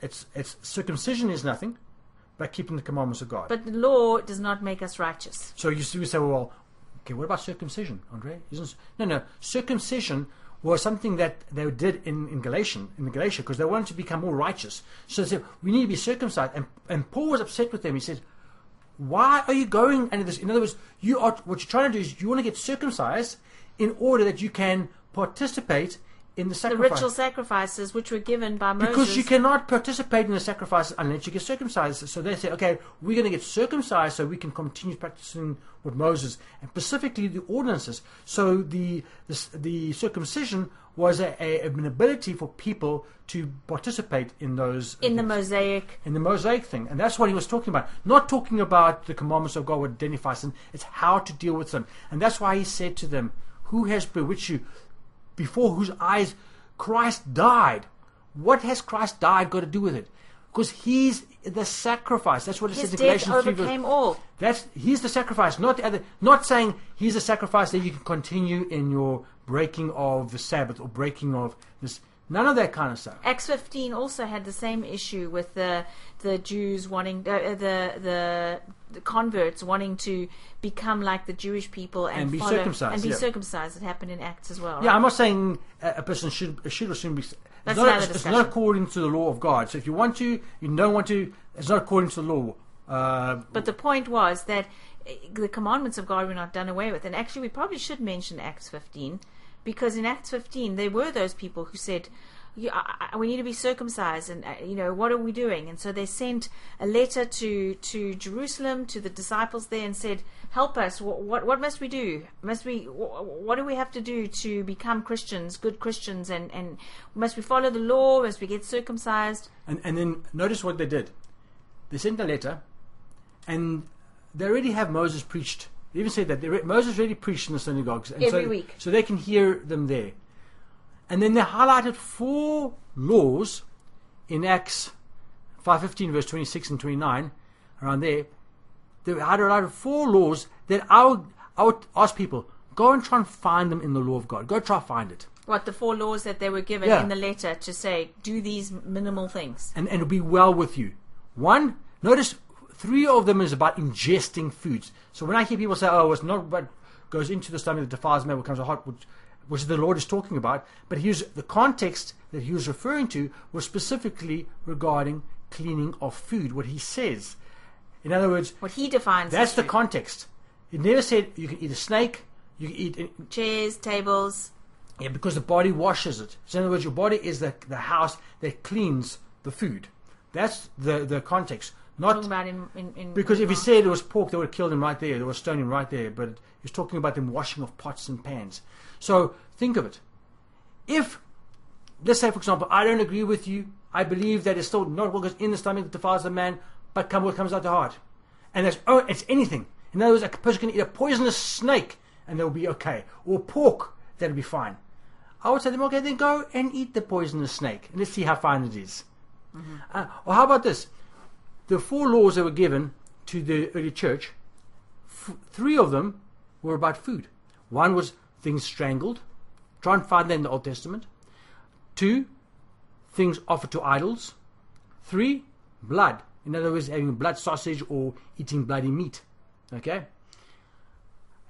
"It's it's circumcision is nothing, but keeping the commandments of God." But the law does not make us righteous. so you see, we say, "Well, okay, what about circumcision, Andre?" Isn't no, no. Circumcision was something that they did in, in Galatian, in Galatia, because they wanted to become more righteous. So they said, "We need to be circumcised." And and Paul was upset with them. He said, why are you going into this? In other words, you are what you're trying to do is you want to get circumcised in order that you can participate in the The ritual sacrifices which were given by Moses. because you cannot participate in the sacrifices unless you get circumcised. So they say, okay, we're going to get circumcised so we can continue practicing with Moses and specifically the ordinances. So the the, the circumcision was a, a, an ability for people to participate in those in the Mosaic. in the Mosaic thing. And that's what he was talking about. Not talking about the commandments of God would identify sin, it's how to deal with them. And that's why he said to them, Who has bewitched you? Before whose eyes Christ died. What has Christ died got to do with it? Because he's the sacrifice. That's what it His says in death Galatians 3 verse overcame all. that's he's the sacrifice, not. Not saying he's the sacrifice that you can continue in your breaking of the Sabbath or breaking of this. None of that kind of stuff. Acts 15 also had the same issue with the the Jews wanting uh, the, the the converts wanting to become like the Jewish people and, And be follow, circumcised, and be yeah. circumcised. It happened in Acts as well. Yeah, right? I'm not saying a, person should should or shouldn't be. It's That's not, another it's not according to the law of God. So if you want to, you don't want to. It's not according to the law. Uh, But the point was that uh, the commandments of God were not done away with. And actually, we probably should mention Acts 15 because in Acts 15, there were those people who said, "Yeah, I- I- we need to be circumcised and uh, you know what are we doing? And so they sent a letter to to jerusalem to the disciples there and said help us. What what, what must we do? Must we wh- what do we have to do to become christians good christians? And and must we follow the law? Must we get circumcised? And and then notice what they did. They sent a letter, and they already have Moses preached. They even said that they re- Moses really preached in the synagogues and Every so, week. so they can hear them there. And then they highlighted four laws in Acts five fifteen, verse twenty six and twenty nine, around there. They highlighted four laws that I would I would ask people go and try and find them in the law of God. Go try and find it. what the four laws that they were given Yeah. in the letter to say do these minimal things and, and it'll be well with you. One, notice three of them is about ingesting foods. So when I hear people say, oh, it's not what goes into the stomach that defiles man, what comes out hot, which, which the Lord is talking about, but here's the context that he was referring to was specifically regarding cleaning of food, what he says. In other words, what he defines that's the food. context. He never said you can eat a snake, you can eat chairs tables yeah, because the body washes it. So in other words, your body is the, the house that cleans the food. That's the, the context. Not talking about in, in, in because if he said it was pork, they would have killed him right there. They would have stoned him right there. But he's talking about them washing of pots and pans. So think of it. If, let's say, for example, I don't agree with you. I believe that it's still not what goes in the stomach that defiles the man, but come what comes out the heart. And that's oh, it's anything. In other words, a person can eat a poisonous snake and they'll be okay, or pork that'll be fine. I would say to them, okay, then go and eat the poisonous snake, and let's see how fine it is. Uh, or how about this? The four laws that were given to the early church, three of them were about food. One was things strangled. Try and find that in the Old Testament. Two, things offered to idols. Three, blood. In other words, having blood sausage or eating bloody meat. Okay?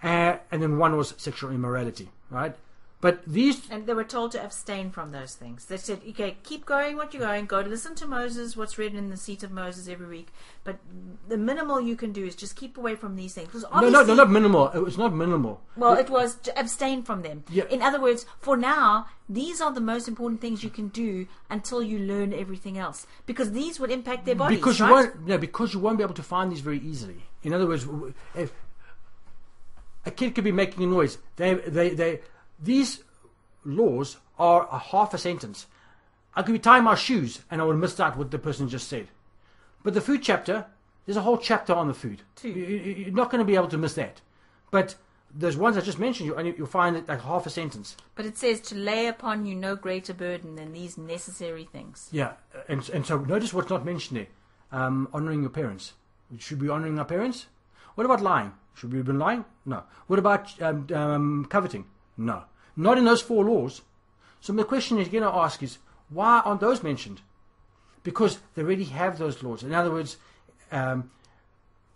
Uh, and then one was sexual immorality, right? But these And they were told to abstain from those things. They said, okay, keep going what you're going. Go to listen to Moses, what's written in the seat of Moses every week. But the minimal you can do is just keep away from these things. No, obviously, no, no, not minimal. It was not minimal. well, it was to abstain from them. Yeah. In other words, for now, these are the most important things you can do until you learn everything else. Because these would impact their bodies. because you right? won't no, because you won't be able to find these very easily. In other words, if a kid could be making a noise, they they they these laws are a half a sentence. I could be tying my shoes and I would miss out what the person just said. But the food chapter, there's a whole chapter on the food. Two. You- you- You're not going to be able to miss that. But those ones I just mentioned, you, you'll find it like half a sentence. But it says to lay upon you no greater burden than these necessary things. Yeah, and and so notice what's not mentioned there. Um, honoring your parents. Should we be honoring our parents? What about lying? Should we have been lying? No. What about um, um, coveting? No. Not in those four laws. So the question you're going to ask is, why aren't those mentioned? Because they already have those laws. In other words, um,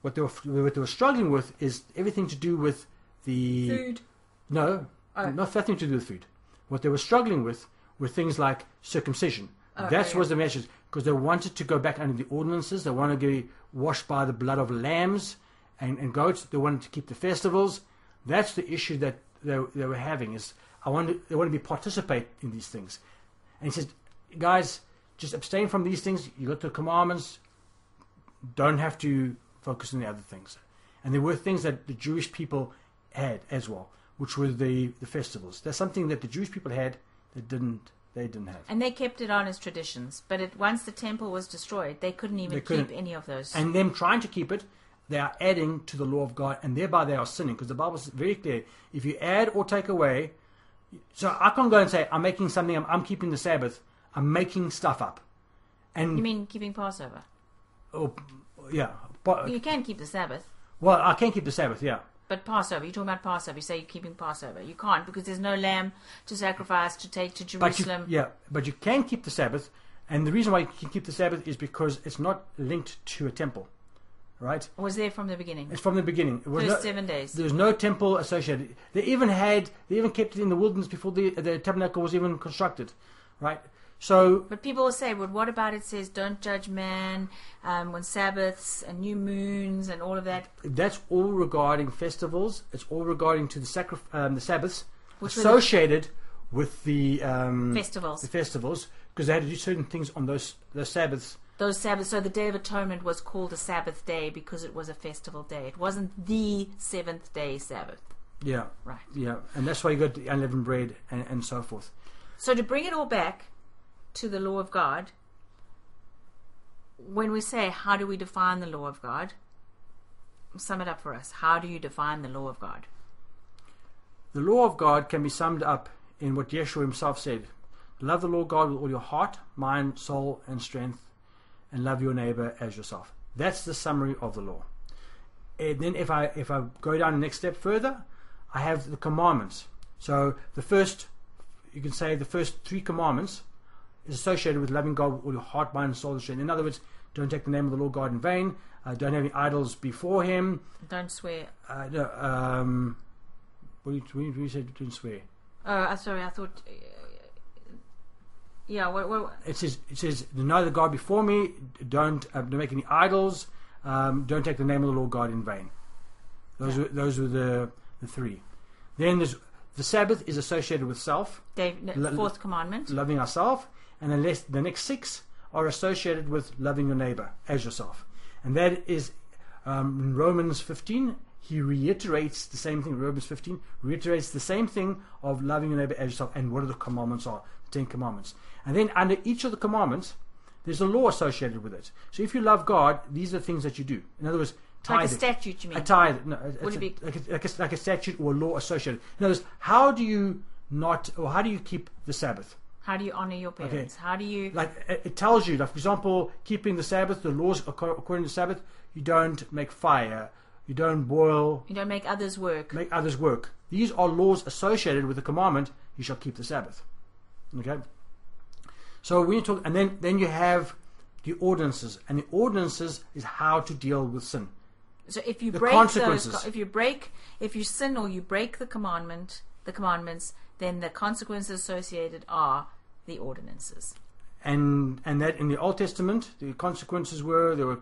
what they were what they were struggling with is everything to do with the Food. no, Oh. not nothing to do with food. What they were struggling with were things like circumcision. Oh, That okay. was the message because they wanted to go back under the ordinances. They wanted to be washed by the blood of lambs and, and goats. They wanted to keep the festivals. That's the issue that they, they were having. Is I want to, they want to be participate in these things. And he says, guys, just abstain from these things. You got the commandments. Don't have to focus on the other things. And there were things that the Jewish people had as well, which were the, the festivals. That's something that the Jewish people had that didn't they didn't have. And they kept it on as traditions. But it, once the temple was destroyed, they couldn't even They couldn't. keep any of those. And them trying to keep it, they are adding to the law of God, and thereby they are sinning. Because the Bible is very clear: if you add or take away, So I can't go and say I'm making something. I'm, I'm keeping the Sabbath. I'm making stuff up, and You mean keeping Passover? oh, yeah, but You can keep the Sabbath, well, I can keep the Sabbath. Yeah, but Passover. You're talking about Passover. You say you're keeping Passover. You can't because there's no lamb to sacrifice to take to but you, Jerusalem. yeah, but you can keep the Sabbath, and the reason why you can keep the Sabbath is because it's not linked to a temple, right? Was there from the beginning. It's from the beginning. It was First no- seven days. There was no temple associated. They even had, they even kept it in the wilderness before the, the tabernacle was even constructed, right? So, But people will say, well, what about it says don't judge man um, on Sabbaths and new moons and all of that? that's all regarding festivals. It's all regarding to the sacri- um, the Sabbaths Which were the associated with the um, festivals. the festivals because they had to do certain things on those those Sabbaths. Those Sabbaths. So the Day of Atonement was called a Sabbath day because it was a festival day. It wasn't the seventh day Sabbath. Yeah, Right. yeah, and that's why you got the unleavened bread and, and so forth. So to bring it all back to the law of God, when we say how do we define the law of God, sum it up for us. How do you define the law of God? The law of God can be summed up in what Yeshua himself said Love the Lord God with all your heart, mind, soul, and strength, and love your neighbor as yourself. That's the summary of the law. And then, if I if I go down the next step further, I have the commandments. So the first, you can say the first three commandments is associated with loving God with all your heart, mind, and soul, and strength. In other words, don't take the name of the Lord God in vain. Uh, don't have any idols before Him. Don't swear. Uh, no, um, what do you, what do you say? Don't swear. Oh, uh, sorry. I thought. Yeah. What, what, It says, it says, know the God before me. Don't, uh, don't make any idols. Um, don't take the name of the Lord God in vain. Those Yeah. were those were the the three. Then there's the Sabbath is associated with self, Dave, no, Lo- fourth commandment. loving ourselves, and the less, the next six are associated with loving your neighbor as yourself, and that is um, in Romans 15. He reiterates the same thing. Romans 15 reiterates the same thing of loving your neighbor as yourself, and what are the commandments are Ten Commandments, and then under each of the commandments, there's a law associated with it. So if you love God, these are the things that you do. In other words, Like a statute, you mean? A tithe, no, it's Would it a- be- like, a, like, a, like a statute or a law associated. In other words, how do you not, or how do you keep the Sabbath? How do you honor your parents? How do you? Like it, it tells you, like for example, keeping the Sabbath, the laws according to the Sabbath, you don't make fire, you don't boil, You don't make others work. make others work. These are laws associated with the commandment: you shall keep the Sabbath. Okay. So when you talk, and then then you have the ordinances, and the ordinances is how to deal with sin. So if you The break those, if you break, if you sin or you break the commandment, the commandments, then the consequences associated are the ordinances. and and that in the Old Testament, the consequences were there were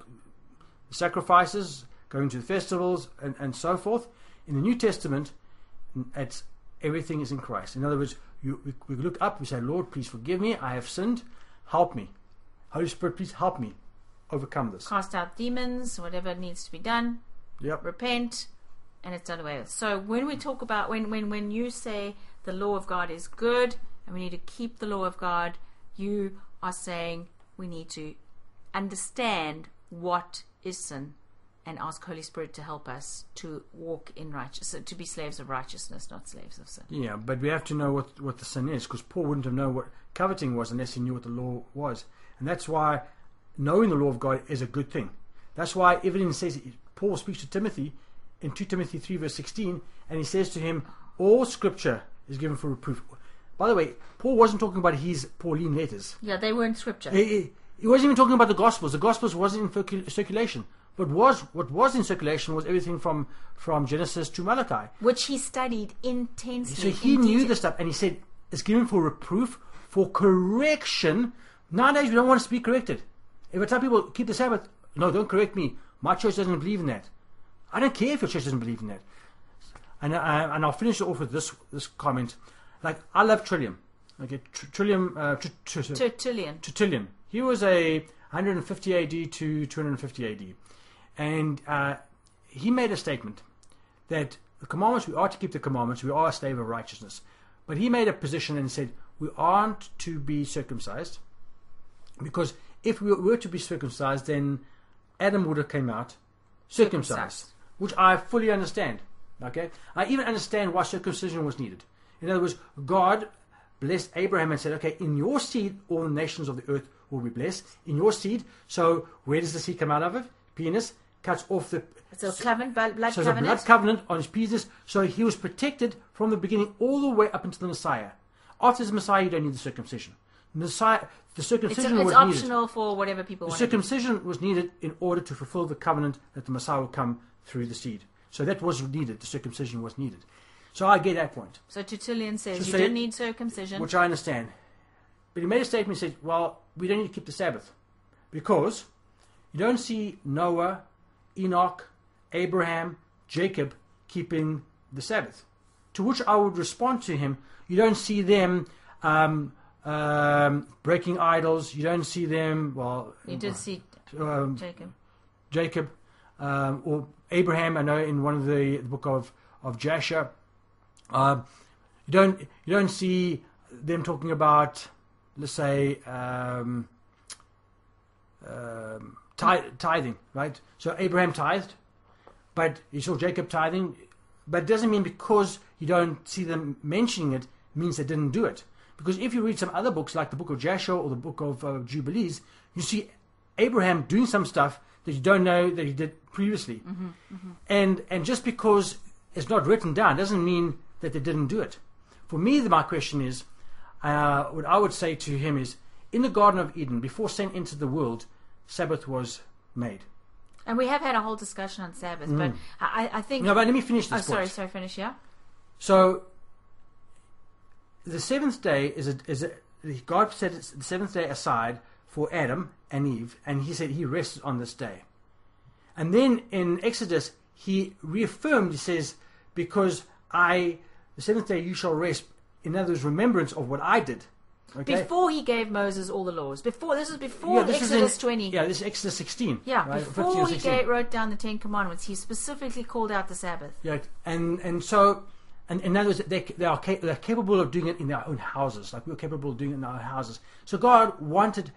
sacrifices, going to the festivals, and, and so forth. In the New Testament, it's everything is in Christ. In other words, you, we, we look up, we say, Lord, please forgive me. I have sinned. Help me. Holy Spirit, please help me overcome this. Cast out demons, whatever needs to be done, Yep. repent, and it's done away with. So when we talk about when when when you say the law of God is good and we need to keep the law of God, you are saying we need to understand what is sin and ask Holy Spirit to help us to walk in righteousness, to be slaves of righteousness, not slaves of sin. Yeah, but we have to know what, what the sin is because Paul wouldn't have known what coveting was unless he knew what the law was. And that's why knowing the law of God is a good thing. That's why even says Paul speaks to Timothy in 2 Timothy 3 verse 16 and he says to him, All scripture is given for reproof. By the way, Paul wasn't talking about his Pauline letters. Yeah, they weren't scripture. He, he- wasn't even talking about the Gospels. The Gospels wasn't in circul- circulation. But was what was in circulation was everything from, from Genesis to Malachi. which he studied intensely. So he in knew the stuff, and he said it's given for reproof, for correction. Nowadays, we don't want us to be corrected. If I tell people keep the Sabbath, no, don't correct me. My church doesn't believe in that. I don't care if your church doesn't believe in that. And I, and I'll finish it off with this this comment. Like I love Trillium. Okay, Tr- Trillium, uh, tr- tr- Tertullian. Tertullian. He was a 150 AD to 250 AD, and uh, he made a statement that the commandments we are to keep the commandments. We are a slave of righteousness, but he made a position and said we aren't to be circumcised because if we were to be circumcised, then Adam would have came out circumcised, Circumcised. which I fully understand. Okay, I even understand why circumcision was needed. In other words, God blessed Abraham and said, okay, in your seed, all the nations of the earth will be blessed. In your seed. So where does the seed come out of it? Penis cuts off the. So covenant, blood, blood So it's covenant. blood covenant on his penis. So he was protected from the beginning all the way up until the Messiah. After the Messiah, you don't need the circumcision. Messiah, the circumcision it's was needed. optional for whatever people The want. to do. circumcision was needed in order to fulfill the covenant that the Messiah would come through the seed. So that was needed. The circumcision was needed. So I get that point, So Tertullian says So you say- don't need circumcision. which I understand. But he made a statement. He said, "Well, we don't need to keep the Sabbath because you don't see Noah, Enoch, Abraham, Jacob keeping the Sabbath." To which I would respond to him, "You don't see them." Um, um, breaking idols. You don't see them. Well, you did see um, Jacob. Jacob um, or Abraham. I know in one of the, the book of of Jasher, um, you don't you don't see them talking about, let's say, um, um, tithing, right? So Abraham tithed, but you saw Jacob tithing, but it doesn't mean because you don't see them mentioning it means they didn't do it. Because if you read some other books like the book of Jasher or the book of uh, Jubilees, you see Abraham doing some stuff that you don't know that he did previously. And and just because it's not written down doesn't mean that they didn't do it. For me, my question is, uh, what I would say to him is, in the Garden of Eden, before sin entered the world, Sabbath was made. And we have had a whole discussion on Sabbath, but I, I think. Mm. No, but let me finish oh, this sorry, point. sorry, finish, yeah? So, the seventh day is a, is a, God set the seventh day aside for Adam and Eve, and He said He rested on this day. And then in Exodus, He reaffirmed. He says, "Because I, the seventh day, you shall rest." In other words, remembrance of what I did. Okay. Before he gave Moses all the laws. Before This is before this is Exodus in- 20. Yeah, this is Exodus 16. Yeah, right? before or he gave, wrote down the Ten Commandments, he specifically called out the Sabbath. Yeah, and and so, and in other words, they they are ca- they're capable of doing it in their own houses, like we're capable of doing it in our houses. So God wanted,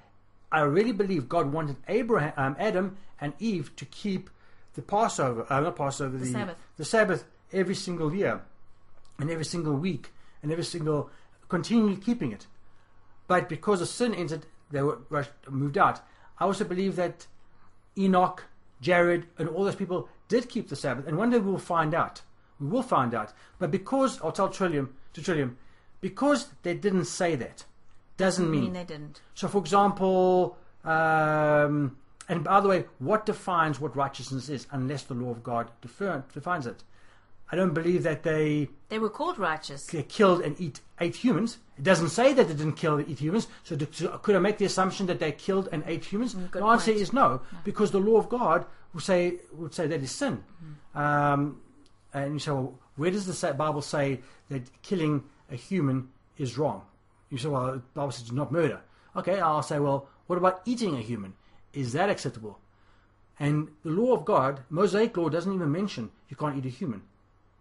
I really believe God wanted Abraham, um, Adam, and Eve to keep the Passover, uh, not Passover, the, Sabbath. the Sabbath every single year, and every single week, and every single continually keeping it. But because the sin entered, they were rushed, moved out. I also believe that Enoch, Jared, and all those people did keep the Sabbath, and one day we will find out. We will find out. But because I'll tell Trillium to Trillium, because they didn't say that, doesn't mean. mean, they didn't. So, for example, um, and by the way, what defines what righteousness is, unless the law of God defer, defines it? I don't believe that they They were called righteous. they killed and eat ate humans. It doesn't say that they didn't kill and eat humans. So, do- so could I make the assumption that they killed and ate humans? Mm, the answer point. is no, because the law of God would say would say that is sin. Mm-hmm. Um, and you say, well, where does the Bible say that killing a human is wrong? You say, well, the Bible says do not murder. Okay, I'll say, well, what about eating a human? Is that acceptable? And the law of God, Mosaic law, doesn't even mention you can't eat a human.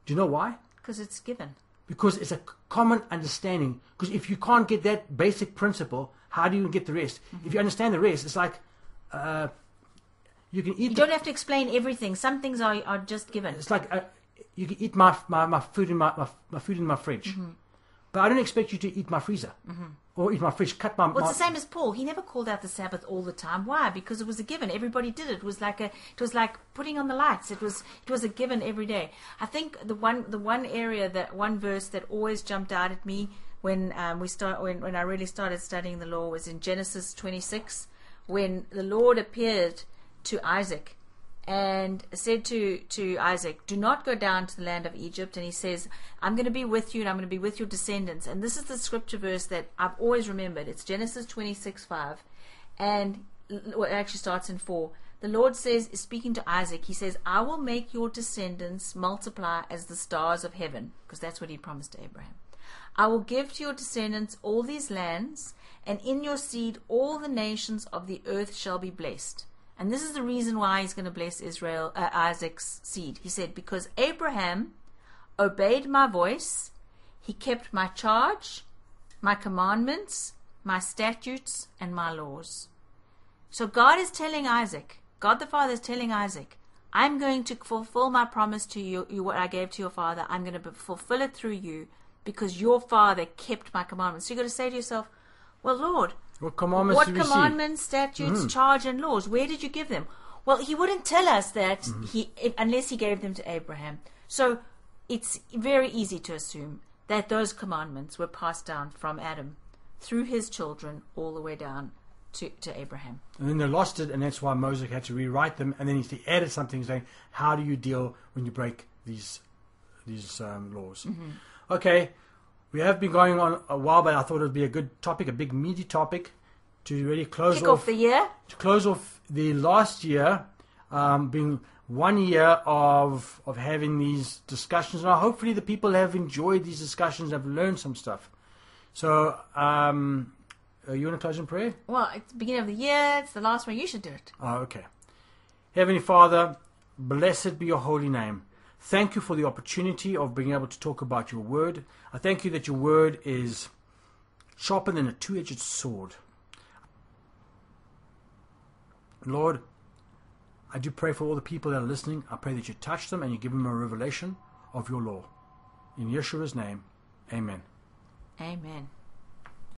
Do you know why? Because it's given. because it's a common understanding. Because if you can't get that basic principle, how do you get the rest? Mm-hmm. If you understand the rest, it's like uh, you can eat. You don't have to explain everything. Some things are, are just given. it's like uh, you can eat my, my, my food in my, my, my food in my fridge, Mm-hmm. but I don't expect you to eat my freezer or eat my fridge. Cut my. Well, my it's the same as Paul. He never called out the Sabbath all the time. Why? Because it was a given. Everybody did it. It was like a. It was like putting on the lights. It was. It was a given every day. I think the one. The one area that one verse that always jumped out at me when um, we start when when I really started studying the law was in Genesis 26, when the Lord appeared to Isaac and said to, to Isaac, Do not go down to the land of Egypt. And he says, I'm going to be with you and I'm going to be with your descendants. And this is the scripture verse that I've always remembered. It's Genesis 26 5. And well, it actually starts in 4. The Lord says, is speaking to Isaac, He says, I will make your descendants multiply as the stars of heaven, because that's what He promised to Abraham. I will give to your descendants all these lands, and in your seed all the nations of the earth shall be blessed. And this is the reason why he's going to bless Israel, uh, Isaac's seed. He said, Because Abraham obeyed my voice, he kept my charge, my commandments, my statutes, and my laws. So God is telling Isaac, God the Father is telling Isaac, I'm going to fulfill my promise to you, you what I gave to your father. I'm going to fulfill it through you because your father kept my commandments. So you've got to say to yourself, well, Lord, What commandments what do we see? commandments, statutes, hmm. charge, and laws? Where did you give them? Well, he wouldn't tell us that mm-hmm. he if, unless he gave them to Abraham. So it's very easy to assume that those commandments were passed down from Adam through his children all the way down to, to Abraham. And then they lost it, and that's why Moses had to rewrite them. And then he added something saying, "How do you deal when you break these these um, laws?" Mm-hmm. Okay, we have been going on a while, but I thought it would be a good topic, a big meaty topic, to really close Kick off off the year. to close off the last year, um, being one year of of having these discussions. Now, hopefully, the people have enjoyed these discussions, have learned some stuff. So, um, you want to close in prayer? Well, it's the beginning of the year. It's the last one. You should do it. Oh, okay. Heavenly Father, blessed be your holy name. Thank you for the opportunity of being able to talk about your word. I thank you that your word is sharper than a two edged sword. Lord, I do pray for all the people that are listening. I pray that you touch them and you give them a revelation of your law. In Yeshua's name, amen. Amen.